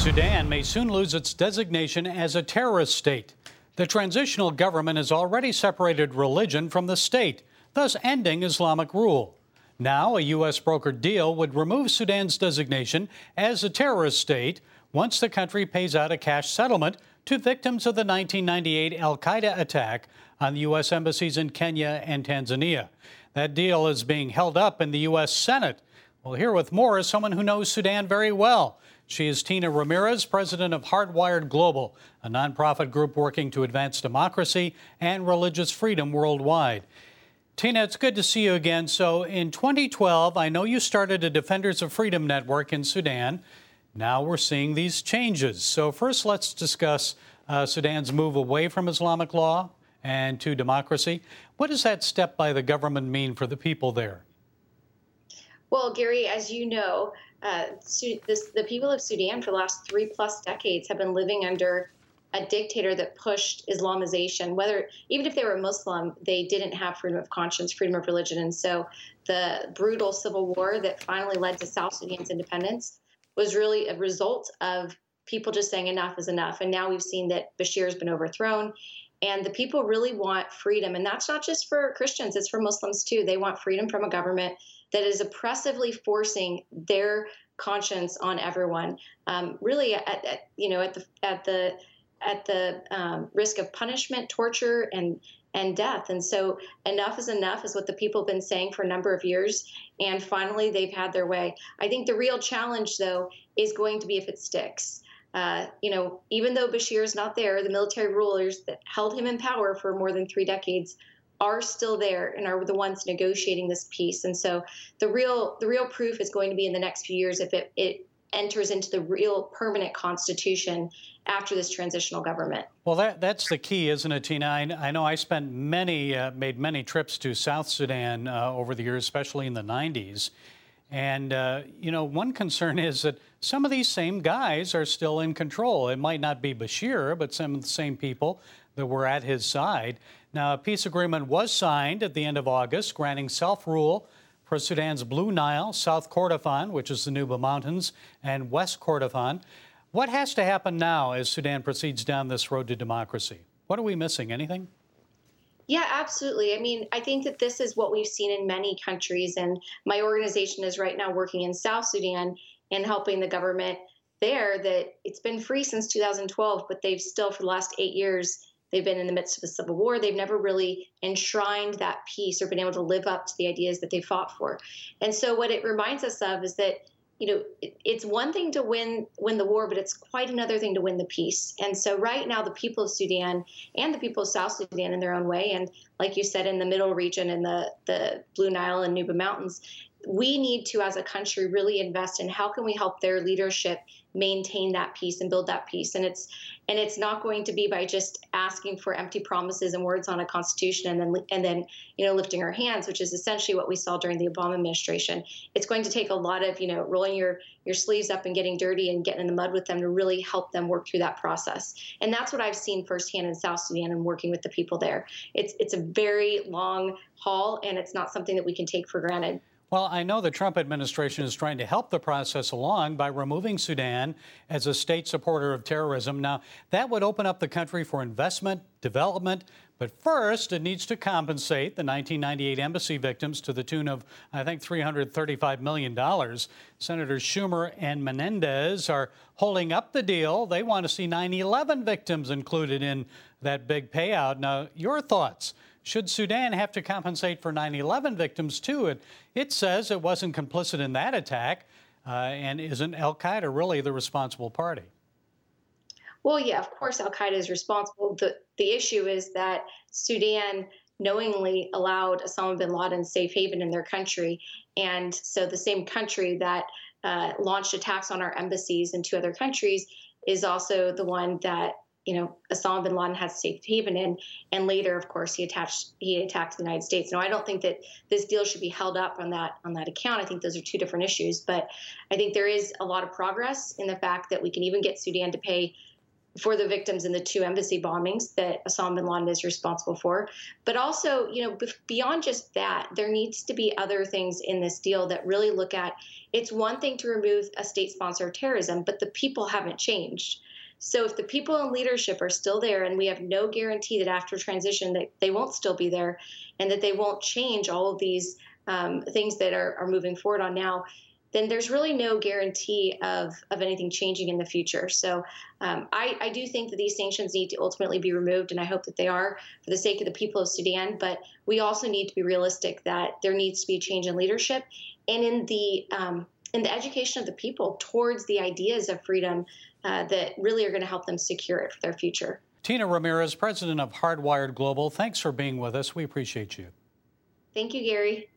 Sudan may soon lose its designation as a terrorist state. The transitional government has already separated religion from the state, thus ending Islamic rule. Now, a U.S. brokered deal would remove Sudan's designation as a terrorist state once the country pays out a cash settlement to victims of the 1998 Al Qaeda attack on the U.S. embassies in Kenya and Tanzania. That deal is being held up in the U.S. Senate. Well, here with more is someone who knows Sudan very well. She is Tina Ramirez, president of Hardwired Global, a nonprofit group working to advance democracy and religious freedom worldwide. Tina, it's good to see you again. So, in 2012, I know you started a Defenders of Freedom network in Sudan. Now we're seeing these changes. So, first, let's discuss uh, Sudan's move away from Islamic law and to democracy. What does that step by the government mean for the people there? Well, Gary, as you know, uh, this, the people of Sudan for the last three plus decades have been living under a dictator that pushed Islamization. Whether even if they were Muslim, they didn't have freedom of conscience, freedom of religion, and so the brutal civil war that finally led to South Sudan's independence was really a result of people just saying enough is enough. And now we've seen that Bashir has been overthrown. And the people really want freedom. And that's not just for Christians, it's for Muslims too. They want freedom from a government that is oppressively forcing their conscience on everyone. Um, really, at, at, you know, at the at the at the um, risk of punishment, torture, and and death. And so, enough is enough is what the people have been saying for a number of years. And finally, they've had their way. I think the real challenge, though, is going to be if it sticks. Uh, you know, even though Bashir is not there, the military rulers that held him in power for more than three decades are still there and are the ones negotiating this peace. And so, the real the real proof is going to be in the next few years if it, it enters into the real permanent constitution after this transitional government. Well, that, that's the key, isn't it, Tina? I, I know I spent many, uh, made many trips to South Sudan uh, over the years, especially in the 90s. And, uh, you know, one concern is that some of these same guys are still in control. It might not be Bashir, but some of the same people that were at his side. Now, a peace agreement was signed at the end of August, granting self rule for Sudan's Blue Nile, South Kordofan, which is the Nuba Mountains, and West Kordofan. What has to happen now as Sudan proceeds down this road to democracy? What are we missing? Anything? Yeah, absolutely. I mean, I think that this is what we've seen in many countries, and my organization is right now working in South Sudan and helping the government there. That it's been free since 2012, but they've still, for the last eight years, They've been in the midst of a civil war. They've never really enshrined that peace or been able to live up to the ideas that they fought for. And so, what it reminds us of is that you know it, it's one thing to win win the war, but it's quite another thing to win the peace. And so, right now, the people of Sudan and the people of South Sudan, in their own way, and like you said, in the middle region, in the the Blue Nile and Nuba Mountains, we need to, as a country, really invest in how can we help their leadership maintain that peace and build that peace. And it's and it's not going to be by just asking for empty promises and words on a constitution and then and then you know lifting our hands, which is essentially what we saw during the Obama administration. It's going to take a lot of you know rolling your your sleeves up and getting dirty and getting in the mud with them to really help them work through that process. And that's what I've seen firsthand in South Sudan and working with the people there. It's it's a very long haul and it's not something that we can take for granted. Well, I know the Trump administration is trying to help the process along by removing Sudan as a state supporter of terrorism. Now, that would open up the country for investment, development, but first it needs to compensate the 1998 embassy victims to the tune of, I think, $335 million. Senators Schumer and Menendez are holding up the deal. They want to see 9 11 victims included in that big payout. Now, your thoughts? Should Sudan have to compensate for 9 11 victims too? It, it says it wasn't complicit in that attack, uh, and isn't Al Qaeda really the responsible party? Well, yeah, of course, Al Qaeda is responsible. The, the issue is that Sudan knowingly allowed Osama bin Laden safe haven in their country. And so the same country that uh, launched attacks on our embassies in two other countries is also the one that you know, Osama bin Laden has safe haven in, and later, of course, he attached he attacked the United States. Now, I don't think that this deal should be held up on that on that account. I think those are two different issues, but I think there is a lot of progress in the fact that we can even get Sudan to pay for the victims in the two embassy bombings that Osama bin Laden is responsible for. But also, you know, beyond just that, there needs to be other things in this deal that really look at it's one thing to remove a state sponsor of terrorism, but the people haven't changed. So if the people in leadership are still there and we have no guarantee that after transition that they won't still be there and that they won't change all of these um, things that are, are moving forward on now, then there's really no guarantee of, of anything changing in the future. So um, I, I, do think that these sanctions need to ultimately be removed, and I hope that they are for the sake of the people of Sudan. But we also need to be realistic that there needs to be a change in leadership and in the um, in the education of the people towards the ideas of freedom uh, that really are going to help them secure it for their future. Tina Ramirez, president of Hardwired Global, thanks for being with us. We appreciate you. Thank you, Gary.